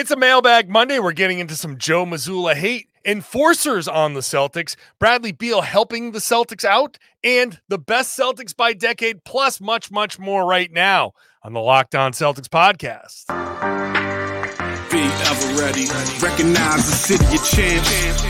It's a mailbag Monday. We're getting into some Joe Mazzulla hate, enforcers on the Celtics, Bradley Beal helping the Celtics out, and the best Celtics by decade, plus much, much more right now on the Locked On Celtics podcast. Be ever ready. Recognize the city of champs.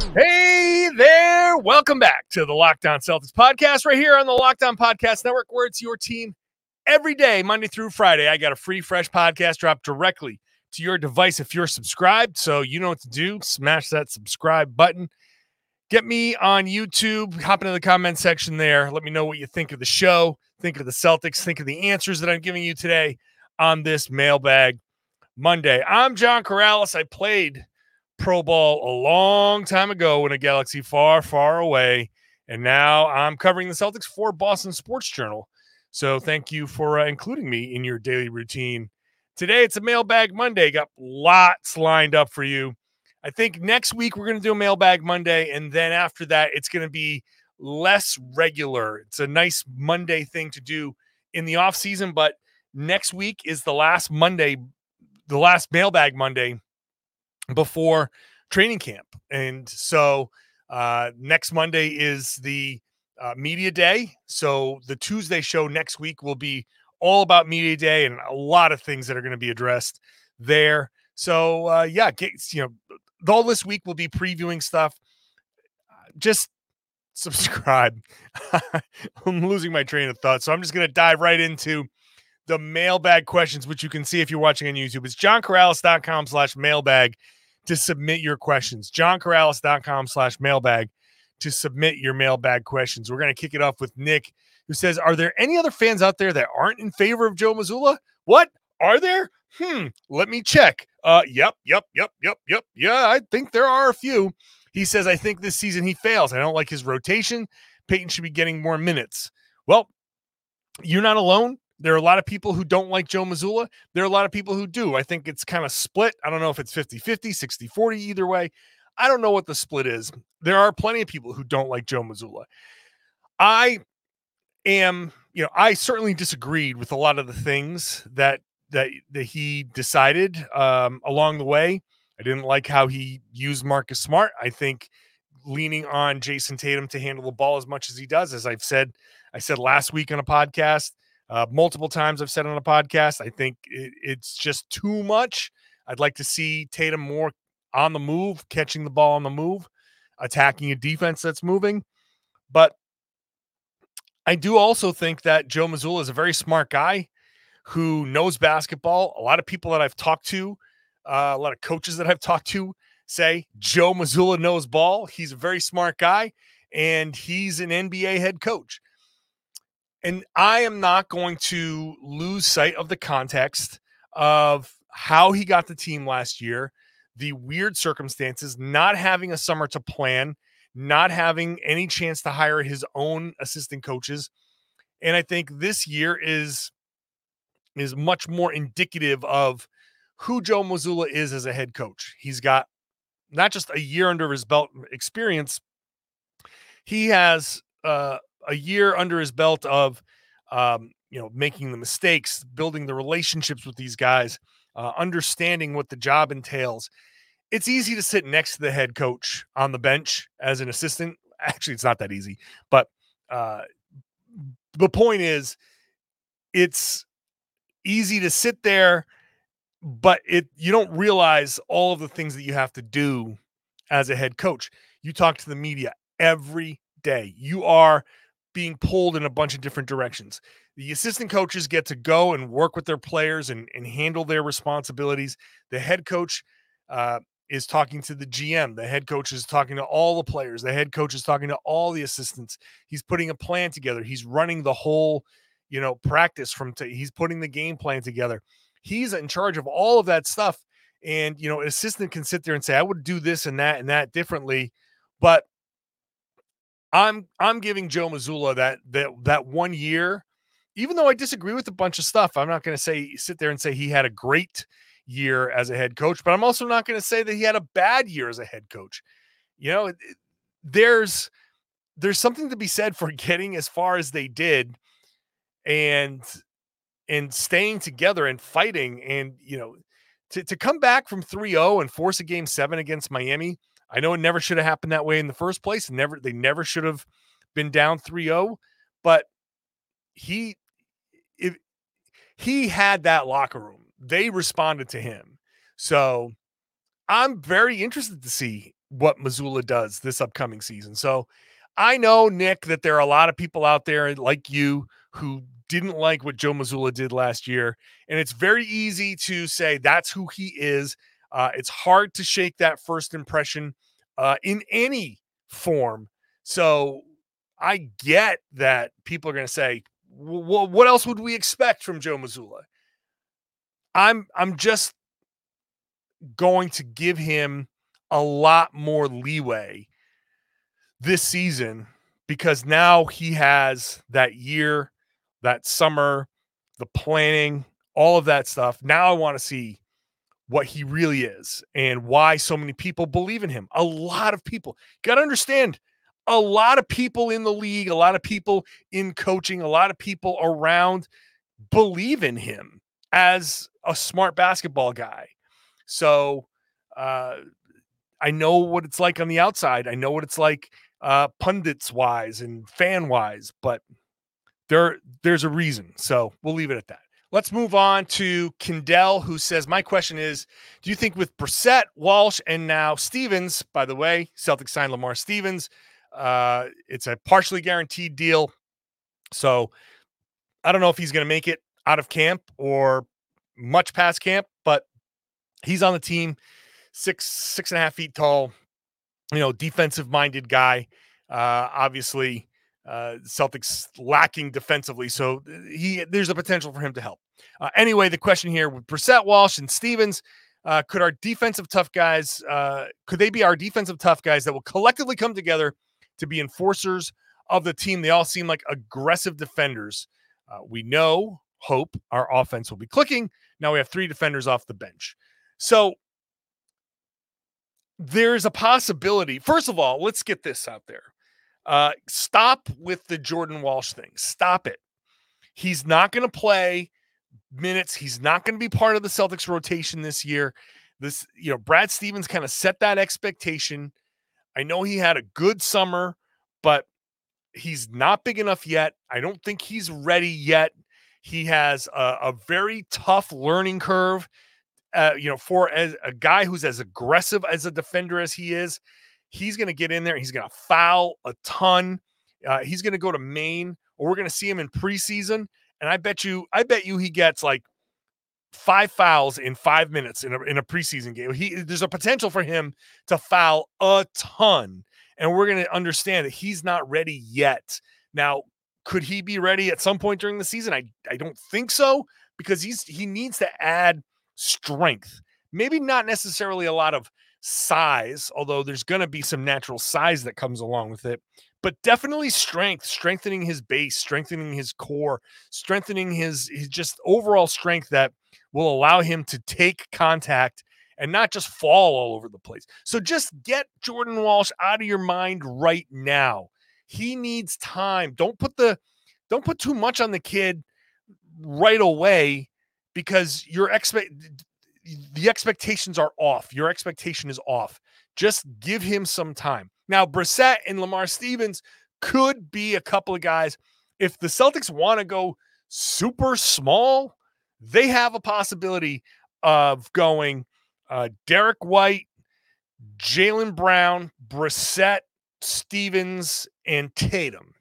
Hey there. Welcome back to the Locked On Celtics podcast right here on the Locked On Podcast Network, where it's your team every day, Monday through Friday. I got a free, fresh podcast drop directly to your device if you're subscribed. So you know what to do. Smash that subscribe button. Get me on YouTube. Hop into the comment section there. Let me know what you think of the show, think of the Celtics, think of the answers that I'm giving you today on this mailbag Monday. I'm John Karalis. I played Pro Ball a long time ago in a galaxy far, far away. And now I'm covering the Celtics for Boston Sports Journal. So thank you for uh, including me in your daily routine. Today it's a mailbag Monday. Got lots lined up for you. I think next week we're going to do a mailbag Monday. And then after that, it's going to be less regular. It's a nice Monday thing to do in the off season. But next week is the last Monday, the last mailbag Monday before training camp. And so uh, next Monday is the uh, media day. So the Tuesday show next week will be all about media day and a lot of things that are going to be addressed there. So uh, yeah, get, you know, all this week we'll be previewing stuff. Just subscribe. I'm losing my train of thought, so I'm just going to dive right into the mailbag questions, which you can see if you're watching on YouTube. It's johnkaralis.com slash mailbag to submit your questions. JohnKaralis.com slash mailbag to submit your mailbag questions. We're going to kick it off with Nick, who says, Are there any other fans out there that aren't in favor of Joe Mazzulla? What? Are there? Hmm, let me check. Uh, yep, yep, yep, yep, yep. Yeah, I think there are a few. He says, I think this season he fails. I don't like his rotation. Peyton should be getting more minutes. Well, you're not alone. There are a lot of people who don't like Joe Mazzulla. There are a lot of people who do. I think it's kind of split. I don't know if it's 50 50, 60 40, either way. I don't know what the split is. There are plenty of people who don't like Joe Mazzulla. I am, you know, I certainly disagreed with a lot of the things that that that he decided um, along the way. I didn't like how he used Marcus Smart. I think leaning on Jayson Tatum to handle the ball as much as he does, as I've said, I said last week on a podcast, uh, multiple times I've said on a podcast. I think it, it's just too much. I'd like to see Tatum more on the move, catching the ball on the move, attacking a defense that's moving. But I do also think that Joe Mazzulla is a very smart guy who knows basketball. A lot of people that I've talked to, uh, a lot of coaches that I've talked to say Joe Mazzulla knows ball. He's a very smart guy and he's an NBA head coach. And I am not going to lose sight of the context of how he got the team last year, the weird circumstances, not having a summer to plan, not having any chance to hire his own assistant coaches. And I think this year is is much more indicative of who Joe Mazzulla is as a head coach. He's got not just a year under his belt experience, he has uh, a year under his belt of um, you know making the mistakes, building the relationships with these guys, uh, understanding what the job entails. It's easy to sit next to the head coach on the bench as an assistant. Actually, it's not that easy, but uh, the point is, it's easy to sit there, but it you don't realize all of the things that you have to do as a head coach. You talk to the media every day. You are being pulled in a bunch of different directions. The assistant coaches get to go and work with their players and, and handle their responsibilities. The head coach uh, is talking to the GM. The head coach is talking to all the players. The head coach is talking to all the assistants. He's putting a plan together. He's running the whole, you know, practice from. T- he's putting the game plan together. He's in charge of all of that stuff, And you know, an assistant can sit there and say, I would do this and that and that differently. But I'm I'm giving Joe Mazzulla that that that one year, even though I disagree with a bunch of stuff. I'm not going to say sit there and say he had a great year as a head coach, but I'm also not going to say that he had a bad year as a head coach. You know, there's there's something to be said for getting as far as they did and and staying together and fighting and you know to, to come back from 3-0 and force a game 7 against Miami. I know it never should have happened that way in the first place. Never they never should have been down 3-0, but he if he had that locker room. They responded to him. So I'm very interested to see what Mazzulla does this upcoming season. So I know, Nick, that there are a lot of people out there like you who didn't like what Joe Mazzulla did last year. And it's very easy to say that's who he is. Uh, it's hard to shake that first impression uh, in any form. So I get that people are going to say, well, what else would we expect from Joe Mazzulla? I'm I'm just going to give him a lot more leeway this season because now he has that year, that summer, the planning, all of that stuff. Now I want to see what he really is and why so many people believe in him. A lot of people. Got to understand a lot of people in the league, a lot of people in coaching, a lot of people around believe in him as a smart basketball guy. So uh, I know what it's like on the outside. I know what it's like uh, pundits wise and fan wise, but there there's a reason. So we'll leave it at that. Let's move on to Kendall, who says, My question is Do you think with Brissett, Walsh, and now Stevens, by the way, Celtics signed Lamar Stevens, uh, it's a partially guaranteed deal. So I don't know if he's going to make it out of camp or much past camp, but he's on the team, six, six and a half feet tall, you know, defensive minded guy. Uh, obviously, uh, Celtics lacking defensively, so uh, he there's a potential for him to help. Uh, anyway, the question here with Brissett, Walsh, and Stevens. Uh, could our defensive tough guys uh, could they be our defensive tough guys that will collectively come together to be enforcers of the team they all seem like aggressive defenders uh, we know hope our offense will be clicking now we have three defenders off the bench so there's a possibility. First of all, let's get this out there. Uh, stop with the Jordan Walsh thing. Stop it. He's not going to play minutes. He's not going to be part of the Celtics rotation this year. This, you know, Brad Stevens kind of set that expectation. I know he had a good summer, but he's not big enough yet. I don't think he's ready yet. He has a, a very tough learning curve uh, you know, for as a guy who's as aggressive as a defender as he is, he's going to get in there. He's going to foul a ton. Uh, he's going to go to Maine, or we're going to see him in preseason. And I bet you, I bet you, he gets like five fouls in five minutes in a in a preseason game. He there's a potential for him to foul a ton, and we're going to understand that he's not ready yet. Now, could he be ready at some point during the season? I I don't think so because he's he needs to add strength. Maybe not necessarily a lot of size, although there's going to be some natural size that comes along with it, but definitely strength, strengthening his base, strengthening his core, strengthening his, his just overall strength that will allow him to take contact and not just fall all over the place. So just get Jordan Walsh out of your mind right now. He needs time. Don't put the don't put too much on the kid right away because your expect the expectations are off. Your expectation is off. Just give him some time. Now, Brissett and Lamar Stevens could be a couple of guys. If the Celtics want to go super small, they have a possibility of going uh, Derrick White, Jaylen Brown, Brissett, Stevens, and Tatum.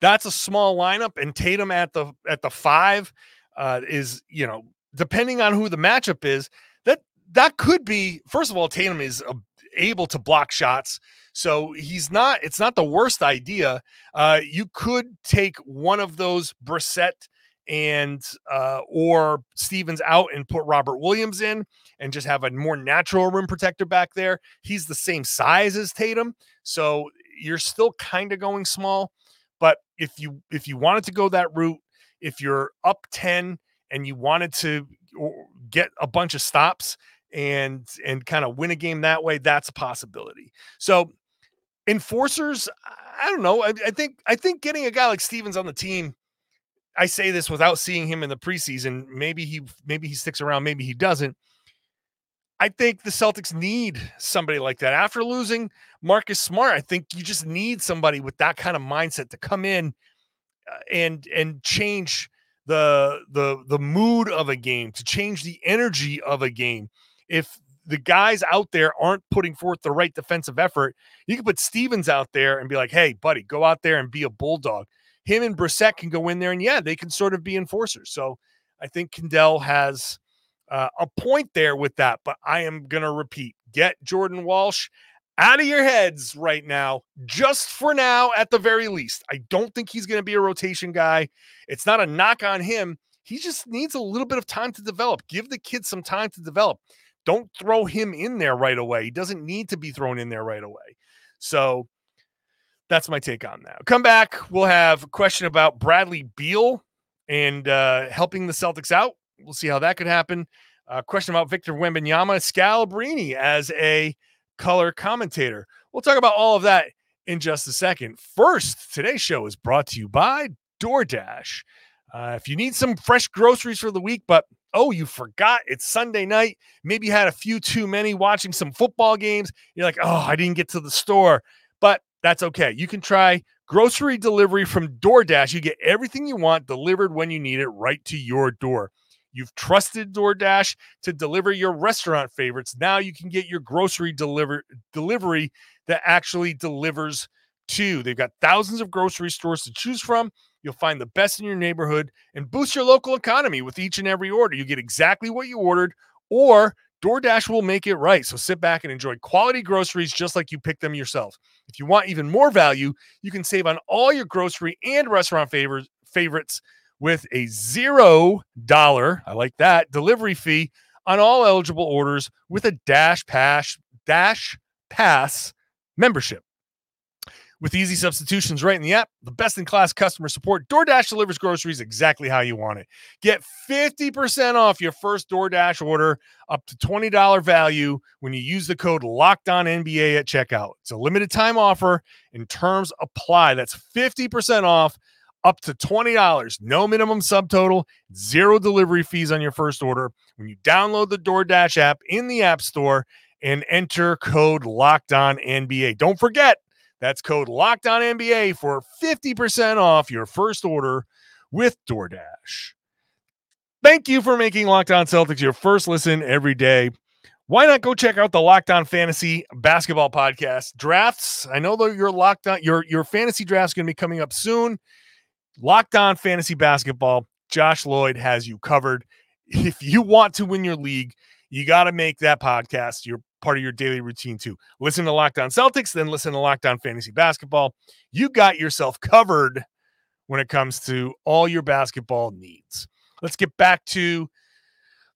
That's a small lineup, and Tatum at the at the five uh, is you know depending on who the matchup is that that could be first of all Tatum is able to block shots so he's not it's not the worst idea uh, you could take one of those Brissett and uh, or Stevens out and put Robert Williams in and just have a more natural rim protector back there. He's the same size as Tatum, so you're still kind of going small. But if you if you wanted to go that route, if you're up 10 and you wanted to get a bunch of stops and and kind of win a game that way, that's a possibility. So enforcers, I don't know. I, I think I think getting a guy like Stevens on the team I say this without seeing him in the preseason. Maybe he maybe he sticks around, maybe he doesn't. I think the Celtics need somebody like that. After losing Marcus Smart, I think you just need somebody with that kind of mindset to come in uh, and and change the the the mood of a game, to change the energy of a game. If the guys out there aren't putting forth the right defensive effort, you can put Stevens out there and be like, "Hey, buddy, go out there and be a bulldog." him and Brissett can go in there and yeah, they can sort of be enforcers. So I think Kendall has uh, a point there with that. But I am going to repeat get Jordan Walsh out of your heads right now, just for now, at the very least. I don't think he's going to be a rotation guy. It's not a knock on him. He just needs a little bit of time to develop. Give the kid some time to develop. Don't throw him in there right away. He doesn't need to be thrown in there right away. So that's my take on that. Come back. We'll have a question about Bradley Beal and uh, helping the Celtics out. We'll see how that could happen. Uh, question about Victor Wembanyama Scalabrine as a color commentator. We'll talk about all of that in just a second. First, today's show is brought to you by DoorDash. Uh, if you need some fresh groceries for the week, but oh, you forgot it's Sunday night, maybe you had a few too many watching some football games, you're like, oh, I didn't get to the store. But that's okay. You can try grocery delivery from DoorDash. You get everything you want delivered when you need it right to your door. You've trusted DoorDash to deliver your restaurant favorites. Now you can get your grocery deliver delivery that actually delivers to. They've got thousands of grocery stores to choose from. You'll find the best in your neighborhood and boost your local economy with each and every order. You get exactly what you ordered or DoorDash will make it right. So sit back and enjoy quality groceries just like you pick them yourself. If you want even more value, you can save on all your grocery and restaurant favors, favorites with a zero dollar, I like that, delivery fee on all eligible orders with a Dash Pass Dash Pass membership. With easy substitutions right in the app, the best in class customer support, DoorDash delivers groceries exactly how you want it. Get 50% off your first DoorDash order up to $20 value when you use the code Locked On NBA at checkout. It's a limited time offer and terms apply. That's 50% off up to $20. No minimum subtotal, zero delivery fees on your first order. When you download the DoorDash app in the App Store and enter code Locked On NBA. Don't forget, that's code Locked On NBA for 50% off your first order with DoorDash. Thank you for making Locked On Celtics your first listen every day. Why not go check out the Locked On Fantasy Basketball Podcast drafts? I know that your locked your your fantasy draft's going to be coming up soon. Locked On Fantasy Basketball. Josh Lloyd has you covered. If you want to win your league, you got to make that podcast your part of your daily routine too. Listen to Locked On Celtics, then listen to Locked On Fantasy Basketball. You got yourself covered when it comes to all your basketball needs. Let's get back to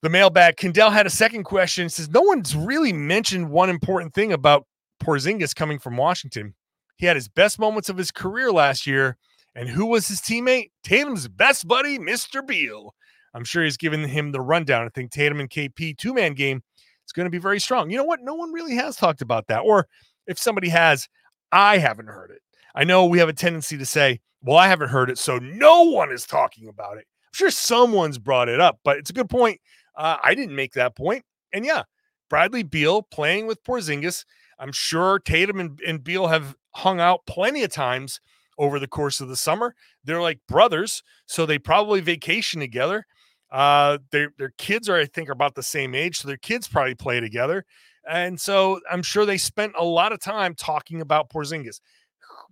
the mailbag. Kendall had a second question. says no one's really mentioned one important thing about Porzingis coming from Washington. He had his best moments of his career last year, and who was his teammate? Tatum's best buddy, Mr. Beal. I'm sure he's given him the rundown. I think Tatum and KP two man game is going to be very strong. You know what? No one really has talked about that. Or if somebody has, I haven't heard it. I know we have a tendency to say, well, I haven't heard it, so no one is talking about it. I'm sure someone's brought it up, but it's a good point. Uh, I didn't make that point. And yeah, Bradley Beal playing with Porzingis. I'm sure Tatum and, and Beal have hung out plenty of times over the course of the summer. They're like brothers, so they probably vacation together. Uh, their their kids are, I think, are about the same age, so their kids probably play together, and so I'm sure they spent a lot of time talking about Porzingis.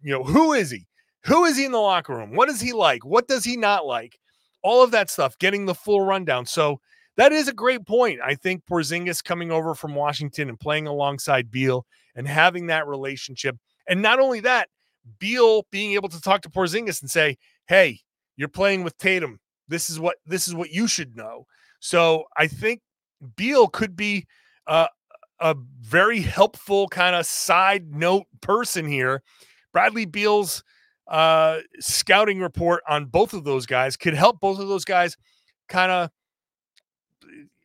You know, who is he? Who is he in the locker room? What is he like? What does he not like? All of that stuff, getting the full rundown. So that is a great point. I think Porzingis coming over from Washington and playing alongside Beal and having that relationship, and not only that, Beal being able to talk to Porzingis and say, "Hey, you're playing with Tatum This is what this is what you should know. So I think Beal could be uh, a very helpful kind of side note person here. Bradley Beal's uh, scouting report on both of those guys could help both of those guys kind of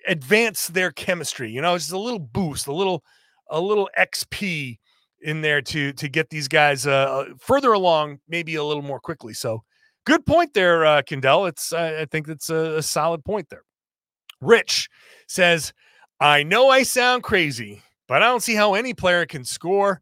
advance their chemistry. You know, just a little boost, a little a little XP in there to to get these guys uh, uh, further along, maybe a little more quickly. So, good point there, uh, Kendall. It's uh, I think that's a, a solid point there. Rich says, "I know I sound crazy, but I don't see how any player can score.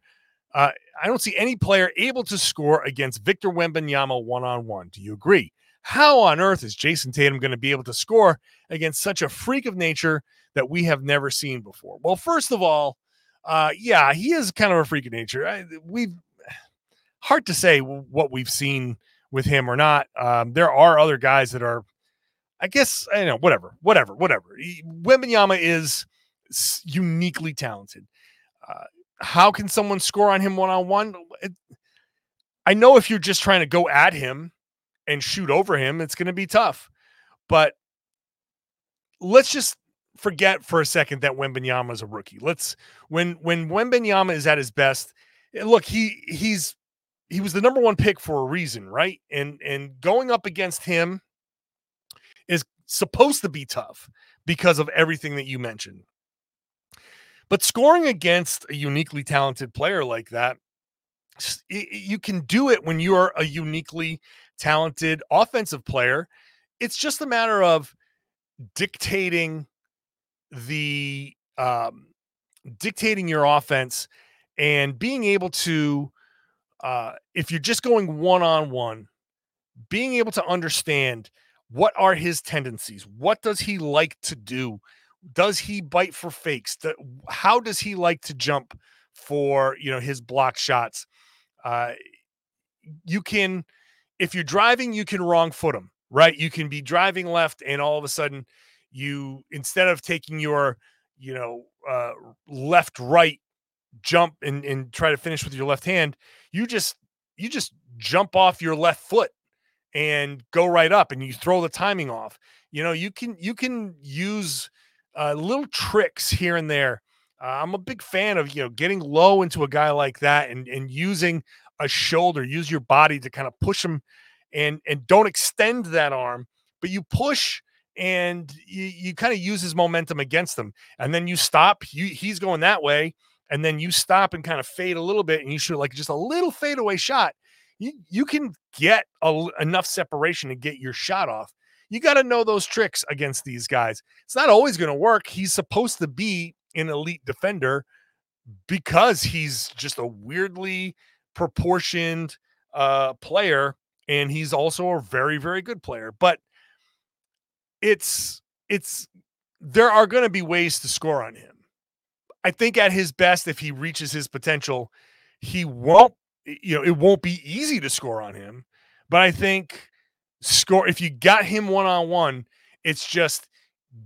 Uh, I don't see any player able to score against Victor Wembanyama one on one. Do you agree? How on earth is Jayson Tatum going to be able to score against such a freak of nature that we have never seen before? Well, first of all, uh, yeah, he is kind of a freak of nature. I, we've hard to say what we've seen with him or not. Um, there are other guys that are, I guess, I don't know, whatever, whatever, whatever. Wembanyama is uniquely talented. Uh, how can someone score on him one on one? I know if you're just trying to go at him and shoot over him, it's going to be tough. But let's just forget for a second that Wembanyama is a rookie. Let's when when Wembanyama is at his best. Eh, look, he he's he was the number one pick for a reason, right? And and going up against him is supposed to be tough because of everything that you mentioned. But scoring against a uniquely talented player like that, you can do it when you're a uniquely talented offensive player. It's just a matter of dictating the um, dictating your offense and being able to uh, if you're just going one on one being able to understand what are his tendencies what does he like to do does he bite for fakes how does he like to jump for you know his block shots uh, you can if you're driving you can wrong foot him right? You can be driving left and all of a sudden you instead of taking your you know uh, left right jump and and try to finish with your left hand you just you just jump off your left foot and go right up and you throw the timing off. You know you can you can use uh, little tricks here and there. Uh, i'm a big fan of you know getting low into a guy like that and and using a shoulder use your body to kind of push him and and don't extend that arm but you push and you, you kind of use his momentum against him. And then you stop, you, he's going that way, and then you stop and kind of fade a little bit, and you shoot like just a little fadeaway shot. You, you can get a, enough separation to get your shot off. You got to know those tricks against these guys. It's not always going to work. He's supposed to be an elite defender because he's just a weirdly proportioned uh, player, and he's also a very, very good player. But it's it's there are going to be ways to score on him. I think at his best, if he reaches his potential, he won't. You know, it won't be easy to score on him. But I think score if you got him one on one, it's just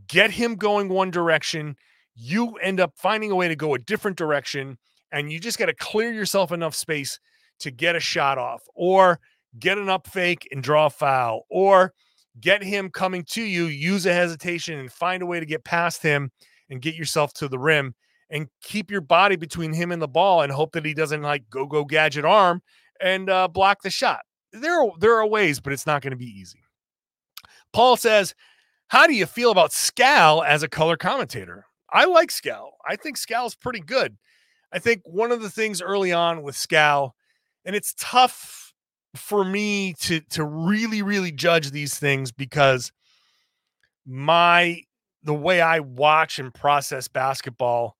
get him going one direction. You end up finding a way to go a different direction, and you just got to clear yourself enough space to get a shot off, or get an up fake and draw a foul, or get him coming to you, use a hesitation and find a way to get past him and get yourself to the rim and keep your body between him and the ball and hope that he doesn't like go go gadget arm and uh, block the shot. There are, there are ways, but it's not going to be easy. Paul says, "How do you feel about Scal as a color commentator?" I like Scal. I think Scal's pretty good. I think one of the things early on with Scal, and it's tough for me to to really really judge these things because my the way I watch and process basketball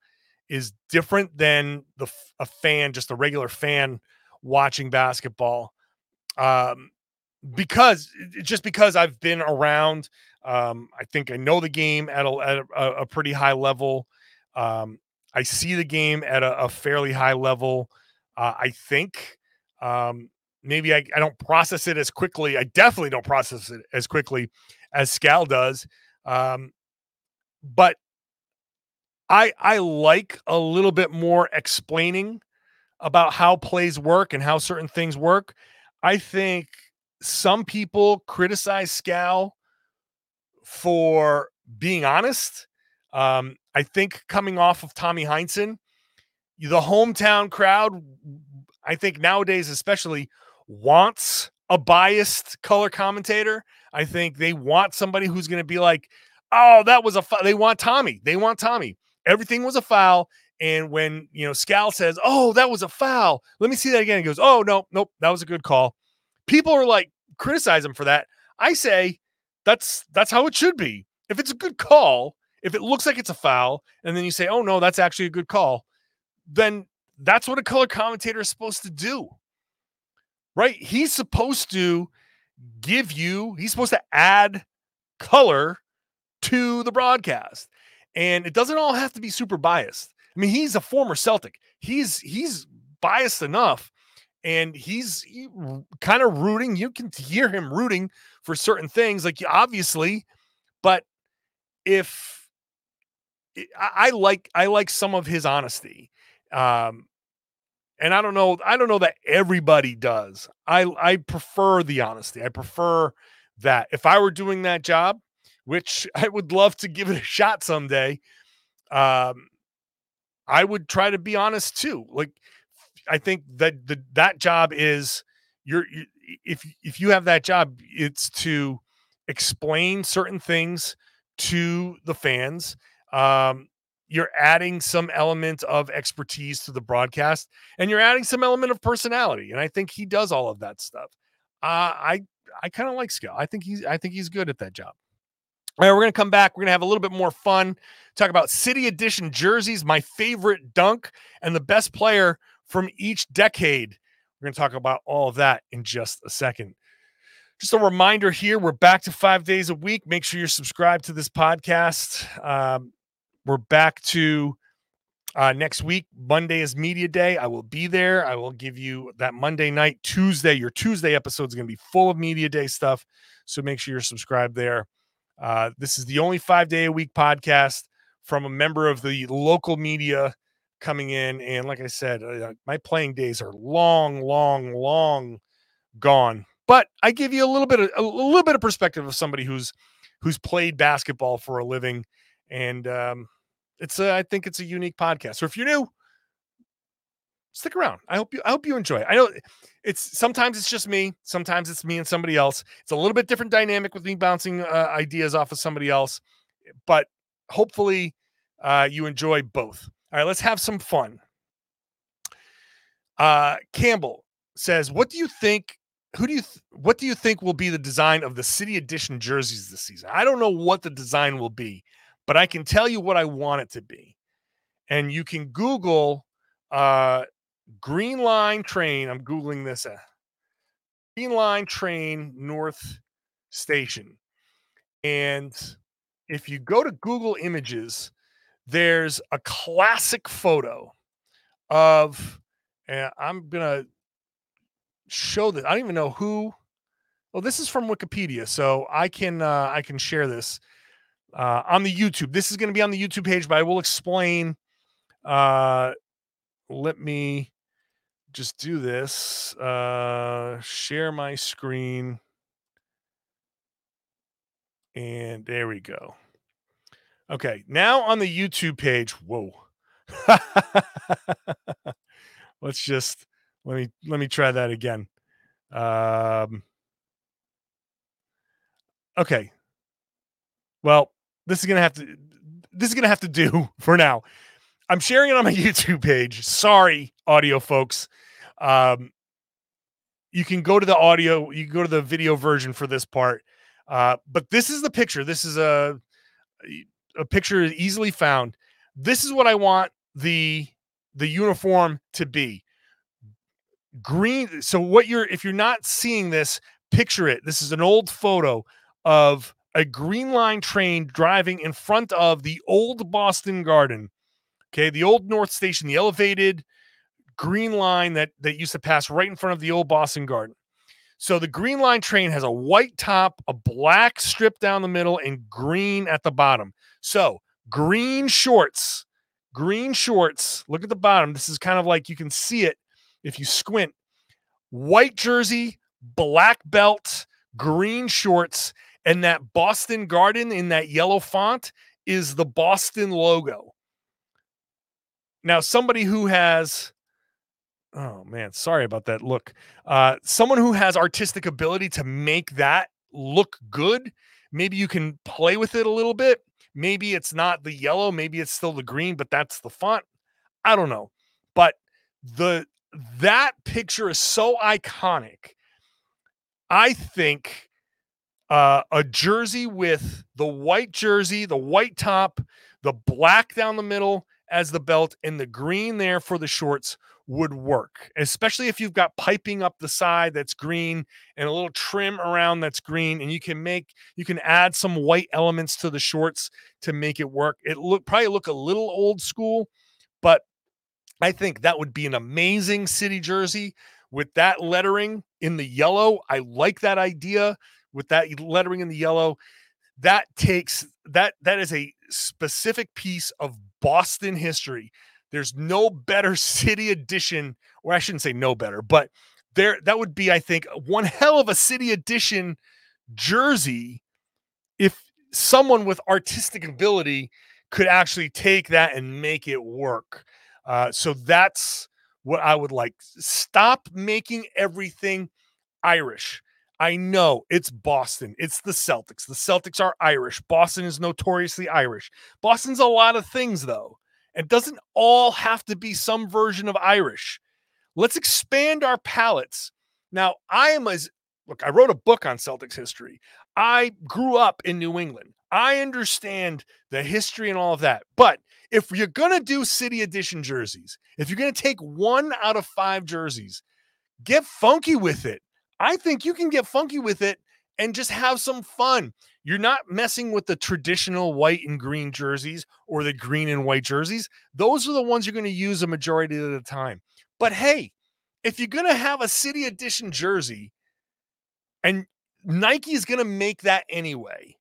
is different than the a fan just a regular fan watching basketball. Um because just because I've been around um I think I know the game at a, at a, a pretty high level. Um I see the game at a, a fairly high level uh, I think. Um maybe I, I don't process it as quickly. I definitely don't process it as quickly as Scal does. Um, but I I like a little bit more explaining about how plays work and how certain things work. I think some people criticize Scal for being honest. Um, I think coming off of Tommy Heinsohn, the hometown crowd, I think nowadays especially wants a biased color commentator. I think they want somebody who's going to be like, "Oh, that was a foul." They want Tommy. They want Tommy. Everything was a foul. And when you know Scal says, "Oh, that was a foul," let me see that again. He goes, "Oh no, nope, that was a good call." People are like criticize him for that. I say that's that's how it should be. If it's a good call, if it looks like it's a foul, and then you say, "Oh no, that's actually a good call," then that's what a color commentator is supposed to do. Right? He's supposed to give you, he's supposed to add color to the broadcast. And it doesn't all have to be super biased. I mean, he's a former Celtic. He's he's biased enough and he's he, kind of rooting. You can hear him rooting for certain things, like obviously, but if I, I like I like some of his honesty. Um, and I don't know, I don't know that everybody does. I I prefer the honesty. I prefer that. If I were doing that job, which I would love to give it a shot someday, um, I would try to be honest too. Like I think that the that job is you're you, if if you have that job, it's to explain certain things to the fans. Um, you're adding some element of expertise to the broadcast and you're adding some element of personality and i think he does all of that stuff. Uh, i i kind of like Scal. i think he's i think he's good at that job. All right we're gonna come back. We're gonna have a little bit more fun talk about city edition jerseys my favorite dunk and the best player from each decade. We're gonna talk about all of that in just a second. Just a reminder here we're back to five days a week. Make sure you're subscribed to this podcast. Um, we're back to uh, next week. Monday is media day. I will be there. I will give you that Monday night, Tuesday. Your Tuesday episode is going to be full of media day stuff. So make sure you're subscribed there. Uh, this is the only five day a week podcast from a member of the local media coming in. And like I said, uh, my playing days are long, long, long gone. But I give you a little bit of a little bit of perspective of somebody who's who's played basketball for a living and um, it's a, I think it's a unique podcast. So if you're new, stick around. I hope you I hope you enjoy. It. I know it's sometimes it's just me, sometimes it's me and somebody else. It's a little bit different dynamic with me bouncing uh, ideas off of somebody else, but hopefully uh, you enjoy both. All right, let's have some fun. Uh, Campbell says, "What do you think? Who do you? Th- what do you think will be the design of the City Edition jerseys this season? I don't know what the design will be but I can tell you what I want it to be. And you can Google uh, Green Line train. I'm Googling this. Uh, Green Line train North Station. And if you go to Google Images, there's a classic photo of, and I'm going to show this. I don't even know who. Well, this is from Wikipedia, so I can uh, I can share this uh, on the YouTube. This is going to be on the YouTube page, but I will explain. Uh, let me just do this. Uh, share my screen. And there we go. Okay, now on the YouTube page. Whoa. Let's just let me let me try that again. Um, okay. Well, this is gonna have to this is gonna have to do for now. I'm sharing it on my YouTube page. Sorry, audio folks. Um, you can go to the audio, you go to the video version for this part. Uh, but this is the picture. This is a a picture easily found. This is what I want the the uniform to be. Green. So what you're if you're not seeing this, picture it. This is an old photo of a green line train driving in front of the old Boston Garden. Okay, the old North Station, the elevated green line that that used to pass right in front of the old Boston Garden. So the green line train has a white top, a black strip down the middle, and green at the bottom. So green shorts, green shorts. Look at the bottom. This is kind of like you can see it if you squint. White jersey, black belt, green shorts, And that Boston Garden in that yellow font is the Boston logo. Now, somebody who has, oh man, sorry about that look. Uh, someone who has artistic ability to make that look good, maybe you can play with it a little bit. Maybe it's not the yellow, maybe it's still the green, but that's the font. I don't know. But the that picture is so iconic. I think uh, a jersey with the white jersey, the white top, the black down the middle as the belt, and the green there for the shorts would work, especially if you've got piping up the side that's green and a little trim around that's green, and you can make you can add some white elements to the shorts to make it work. It look probably look a little old school, but I think that would be an amazing city jersey with that lettering in the yellow. I like that idea with that lettering in the yellow. That takes that that is a specific piece of Boston history. There's no better city edition, or I shouldn't say no better, but there that would be, I think, one hell of a city edition jersey if someone with artistic ability could actually take that and make it work. Uh, so that's what I would like. Stop making everything Irish. I know it's Boston. It's the Celtics. The Celtics are Irish. Boston is notoriously Irish. Boston's a lot of things, though. It doesn't all have to be some version of Irish. Let's expand our palettes. Now, I am as look, I wrote a book on Celtics history. I grew up in New England. I understand the history and all of that. But if you're going to do city edition jerseys, if you're going to take one out of five jerseys, get funky with it. I think you can get funky with it and just have some fun. You're not messing with the traditional white and green jerseys or the green and white jerseys. Those are the ones you're going to use a majority of the time. But hey, if you're going to have a city edition jersey and Nike is going to make that anyway,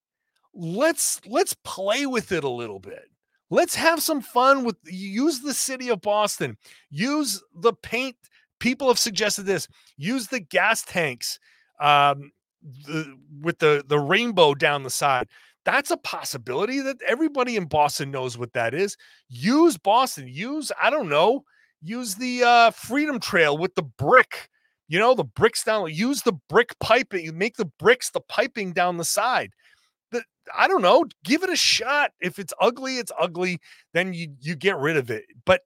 let's let's play with it a little bit. Let's have some fun with use the city of Boston. Use the paint people have suggested this. Use the gas tanks um, the, with the the rainbow down the side. That's a possibility that everybody in Boston knows what that is. Use Boston. Use I don't know. Use the uh, Freedom Trail with the brick. You know the bricks down. Use the brick piping. You make the bricks the piping down the side. The, I don't know. Give it a shot. If it's ugly, it's ugly. Then you you get rid of it. But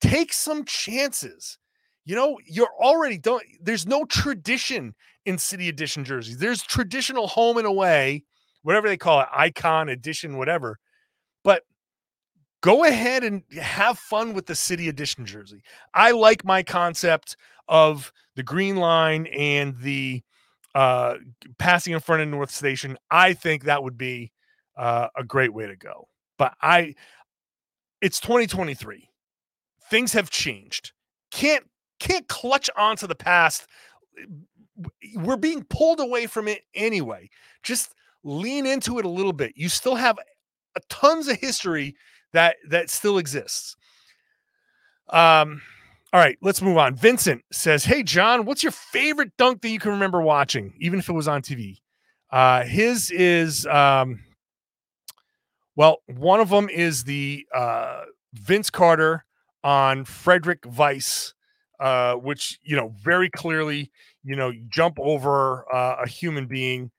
take some chances you know, you're already don't there's no tradition in city edition jerseys. There's traditional home and away, whatever they call it, icon edition, whatever. But go ahead and have fun with the city edition jersey. I like my concept of the green line and the uh passing in front of North Station. I think that would be uh, a great way to go. But I it's 2023. Things have changed. Can't can't clutch onto the past. We're being pulled away from it anyway. Just lean into it a little bit. You still have tons of history that that still exists. Um all right, let's move on. Vincent says, "Hey John, what's your favorite dunk that you can remember watching, even if it was on TV?" Uh his is um well, one of them is the uh Vince Carter on Frederic Weis uh, which you know very clearly you know jump over uh, a human being.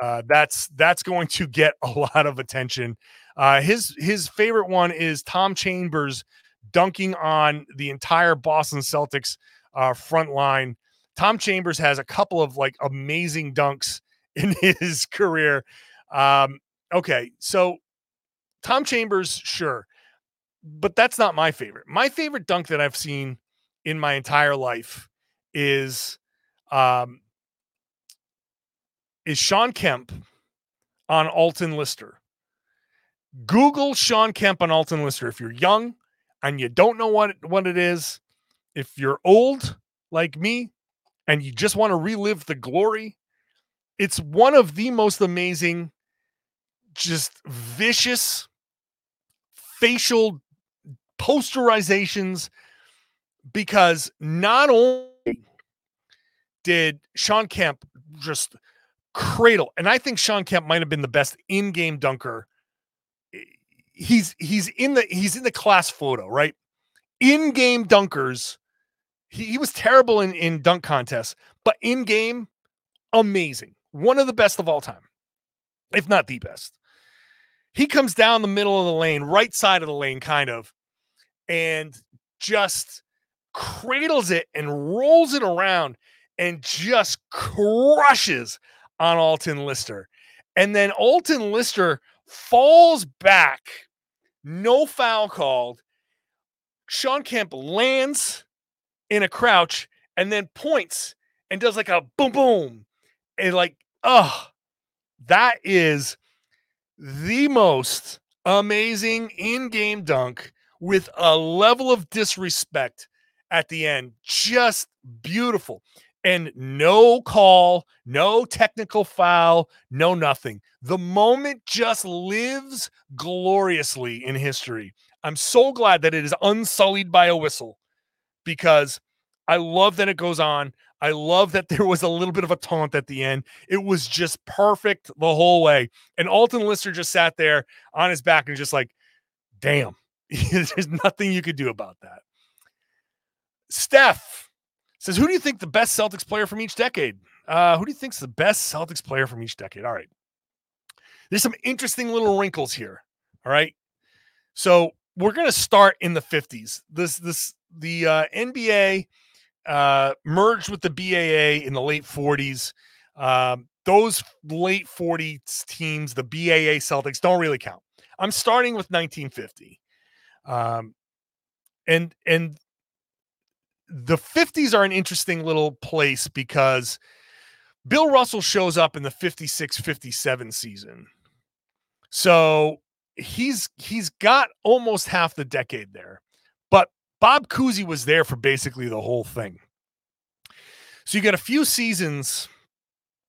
Uh, that's that's going to get a lot of attention. Uh, his his favorite one is Tom Chambers dunking on the entire Boston Celtics uh, front line. Tom Chambers has a couple of like amazing dunks in his career. Um, okay, so Tom Chambers, sure, but that's not my favorite. My favorite dunk that I've seen in my entire life is um is Shawn Kemp on Alton Lister. Google Shawn Kemp on Alton Lister if you're young and you don't know what what it is. If you're old like me and you just want to relive the glory, it's one of the most amazing just vicious facial posterizations because not only did Shawn Kemp just cradle. And I think Shawn Kemp might have been the best in-game dunker. He's he's in the he's in the class photo, right? In-game dunkers. He, he was terrible in, in dunk contests, but in-game, amazing. One of the best of all time, if not the best. He comes down the middle of the lane, right side of the lane, kind of, and just cradles it and rolls it around and just crushes on Alton Lister. And then Alton Lister falls back, no foul called. Shawn Kemp lands in a crouch and then points and does like a boom boom. And like, oh, that is the most amazing in-game dunk with a level of disrespect at the end. Just beautiful. And no call, no technical foul, no nothing. The moment just lives gloriously in history. I'm so glad that it is unsullied by a whistle because I love that it goes on. I love that there was a little bit of a taunt at the end. It was just perfect the whole way. And Alton Lister just sat there on his back and just like, damn, there's nothing you could do about that. Steph says, Who do you think the best Celtics player from each decade? Uh, who do you think's the best Celtics player from each decade? All right. There's some interesting little wrinkles here. All right. So we're gonna start in the 50s. This this the uh, NBA uh, merged with the BAA in the late 40s. Um, those late 40s teams, the BAA Celtics, don't really count. I'm starting with 1950. Um, and and the 50s are an interesting little place because Bill Russell shows up in the 56 57 season. So he's he's got almost half the decade there. But Bob Cousy was there for basically the whole thing. So you get a few seasons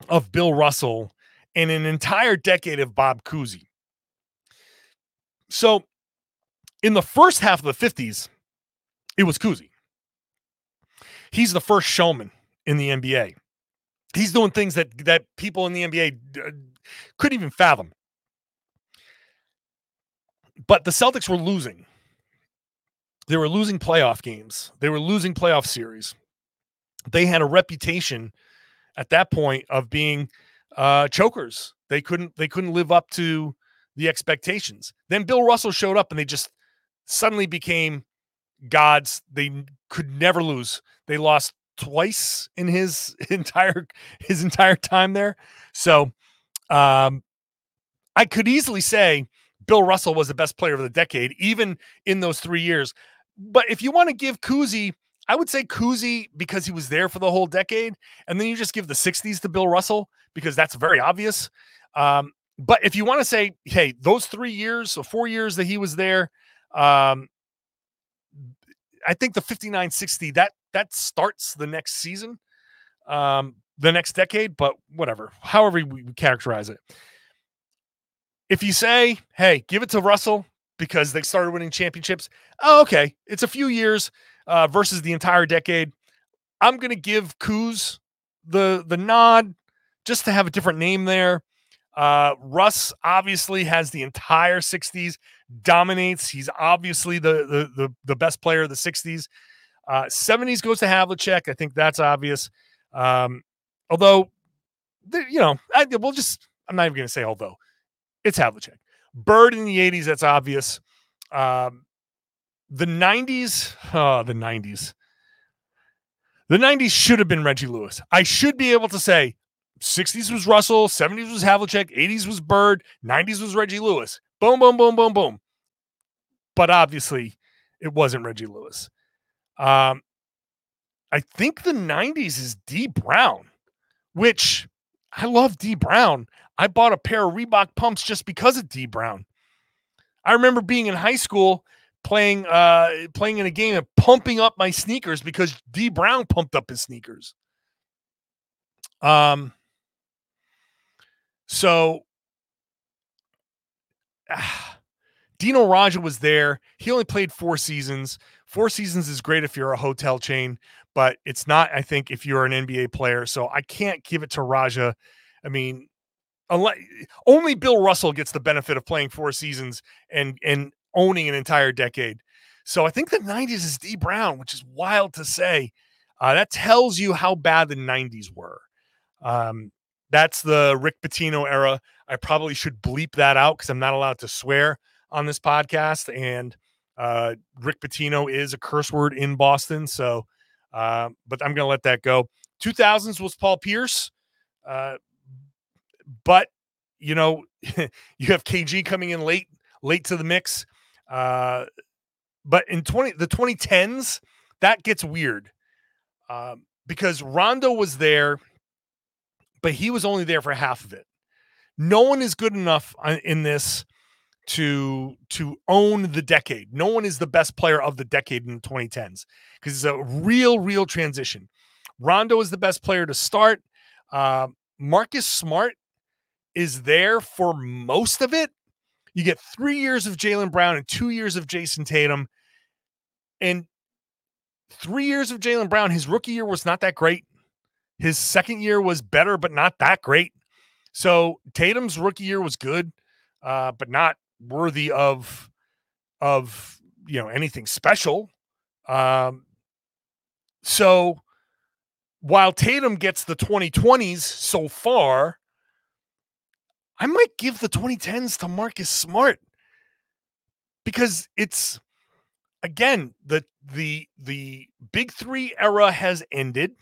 of Bill Russell and an entire decade of Bob Cousy. So in the first half of the 50s, it was Cousy. He's the first showman in the NBA. He's doing things that that people in the NBA uh, couldn't even fathom. But the Celtics were losing. They were losing playoff games. They were losing playoff series. They had a reputation at that point of being uh, chokers. They couldn't they couldn't live up to the expectations. Then Bill Russell showed up and they just suddenly became gods. They could never lose. They lost twice in his entire his entire time there. So um I could easily say Bill Russell was the best player of the decade, even in those three years. But if you want to give Cousy, I would say Cousy because he was there for the whole decade, and then you just give the 60s to Bill Russell because that's very obvious. Um, but if you want to say, hey, those three years or four years that he was there, um, I think the 5960 that that starts the next season, um, the next decade, but whatever, however we characterize it. If you say, hey, give it to Russell because they started winning championships, oh, okay, it's a few years uh, versus the entire decade. I'm to give Cooz the the nod just to have a different name there. Uh, Russ obviously has the entire 60s, dominates. He's obviously the the the, the best player of the 60s. Uh, 70s goes to Havlicek. I think that's obvious. Um, although, you know, I, we'll just, I'm not even going to say although. It's Havlicek. Bird in the 80s, that's obvious. Um, the 90s, oh, the 90s. The 90s should have been Reggie Lewis. I should be able to say 60s was Russell, 70s was Havlicek, 80s was Bird, 90s was Reggie Lewis. Boom, boom, boom, boom, boom. But obviously, it wasn't Reggie Lewis. Um, I think the 90s is Dee Brown, which I love Dee Brown. I bought a pair of Reebok pumps just because of Dee Brown. I remember being in high school playing uh playing in a game and pumping up my sneakers because Dee Brown pumped up his sneakers. Um so ah, Dino Radja was there. He only played four seasons. Four seasons is great if you're a hotel chain, but it's not, I think, if you're an NBA player. So I can't give it to Radja. I mean, only Bill Russell gets the benefit of playing four seasons and and owning an entire decade. So I think the 90s is Dee Brown, which is wild to say. Uh, that tells you how bad the 90s were. Um, that's the Rick Pitino era. I probably should bleep that out because I'm not allowed to swear on this podcast. And uh, Rick Pitino is a curse word in Boston. So, uh, but I'm going to let that go. 2000s was Paul Pierce. Uh, but, you know, you have KG coming in late, late to the mix. Uh, but in 20 the 2010s, that gets weird um, because Rondo was there, but he was only there for half of it. No one is good enough uh, in this to to own the decade. No one is the best player of the decade in the 2010s because it's a real, real transition. Rondo is the best player to start. Uh, Marcus Smart is there for most of it. You get three years of Jaylen Brown and two years of Jayson Tatum. And three years of Jaylen Brown, his rookie year was not that great. His second year was better, but not that great. So Tatum's rookie year was good, uh, but not worthy of of you know anything special. Um, so while Tatum gets the 2020s so far, I might give the 2010s to Marcus Smart because it's again the the the big 3 era has ended.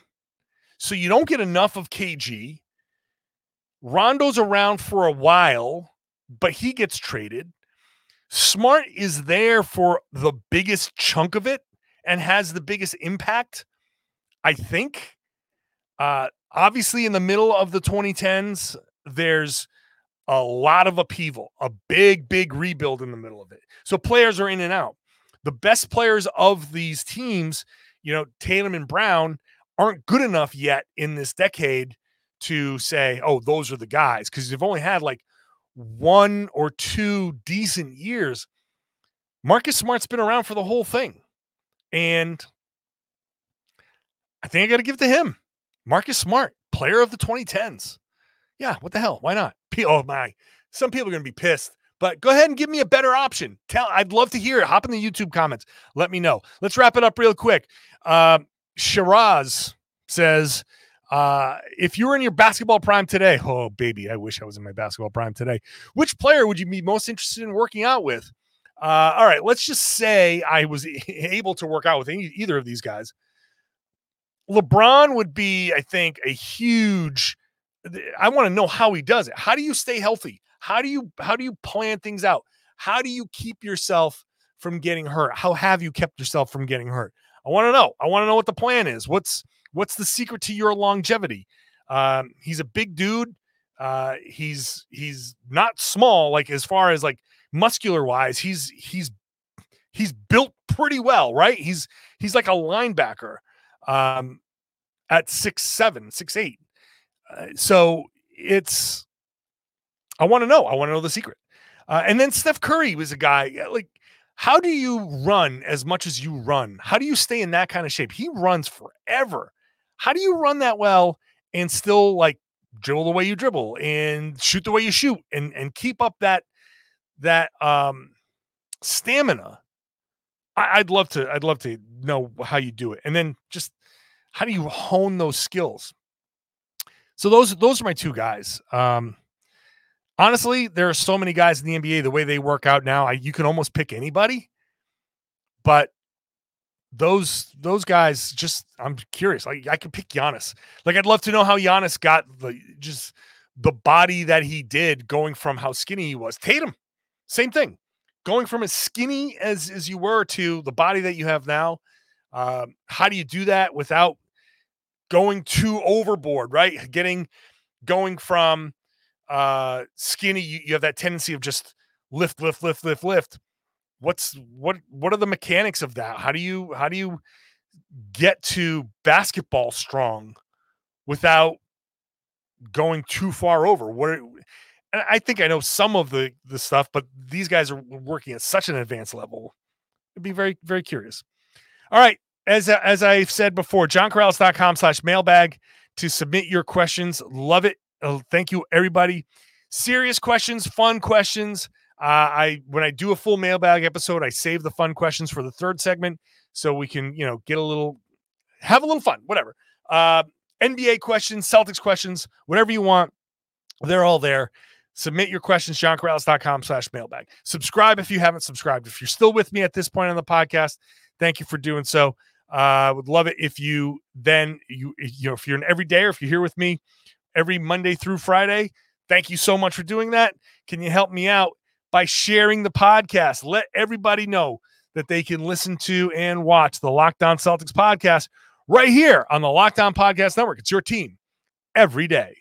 So you don't get enough of KG. Rondo's around for a while, but he gets traded. Smart is there for the biggest chunk of it and has the biggest impact, I think. Uh, obviously, in the middle of the 2010s, there's a lot of upheaval, a big, big rebuild in the middle of it. So players are in and out. The best players of these teams, you know, Tatum and Brown, aren't good enough yet in this decade to say, oh, those are the guys, because they've only had like one or two decent years. Marcus Smart's been around for the whole thing. And I think I got to give it to him. Marcus Smart, player of the 2010s. Yeah, what the hell? Why not? Oh my. Some people are going to be pissed, but go ahead and give me a better option. Tell I'd love to hear it. Hop in the YouTube comments. Let me know. Let's wrap it up real quick. Uh, Shiraz says, uh, if you were in your basketball prime today, oh baby, I wish I was in my basketball prime today. Which player would you be most interested in working out with? Uh, all right, let's just say I was able to work out with any, either of these guys. LeBron would be, I think, a huge. I want to know how he does it. How do you stay healthy? How do you how do you plan things out? How do you keep yourself from getting hurt? How have you kept yourself from getting hurt? I want to know. I want to know what the plan is. What's what's the secret to your longevity? Um, he's a big dude. Uh, he's he's not small, like as far as like muscular wise. He's he's he's built pretty well, right? He's he's like a linebacker um, at six seven, six eight. Uh, so it's I want to know. I want to know the secret. Uh, and then Steph Curry was a guy like how do you run as much as you run? How do you stay in that kind of shape? He runs forever. How do you run that well and still like dribble the way you dribble and shoot the way you shoot and and keep up that that um stamina? I, I'd love to. I'd love to know how you do it, and then just how do you hone those skills? So those those are my two guys. Um, honestly, there are so many guys in the NBA. The way they work out now, I, you can almost pick anybody. But those those guys, just I'm curious. Like I could pick Giannis. Like I'd love to know how Giannis got the just the body that he did, going from how skinny he was. Tatum, same thing, going from as skinny as as you were to the body that you have now. Um, how do you do that without going too overboard? Right, getting going from uh, skinny, you, you have that tendency of just lift, lift, lift, lift, lift. What's what? What are the mechanics of that? How do you how do you get to basketball strong without going too far over? What? Are, and I think I know some of the the stuff, but these guys are working at such an advanced level. I'd be very very curious. All right, as as I've said before, johnkaralis.com slash mailbag to submit your questions. Love it uh, thank you, everybody. Serious questions, fun questions. Uh, I when I do a full mailbag episode, I save the fun questions for the third segment so we can you know get a little have a little fun, whatever. Uh, NBA questions, Celtics questions, whatever you want, they're all there. Submit your questions, johnkaralis.com slash mailbag. Subscribe if you haven't subscribed. If you're still with me at this point on the podcast, thank you for doing so. I uh, would love it if you then you you know if you're an everyday or if you're here with me every Monday through Friday. Thank you so much for doing that. Can you help me out by sharing the podcast? Let everybody know that they can listen to and watch the Locked On Celtics podcast right here on the Locked On Podcast Network. It's your team every day.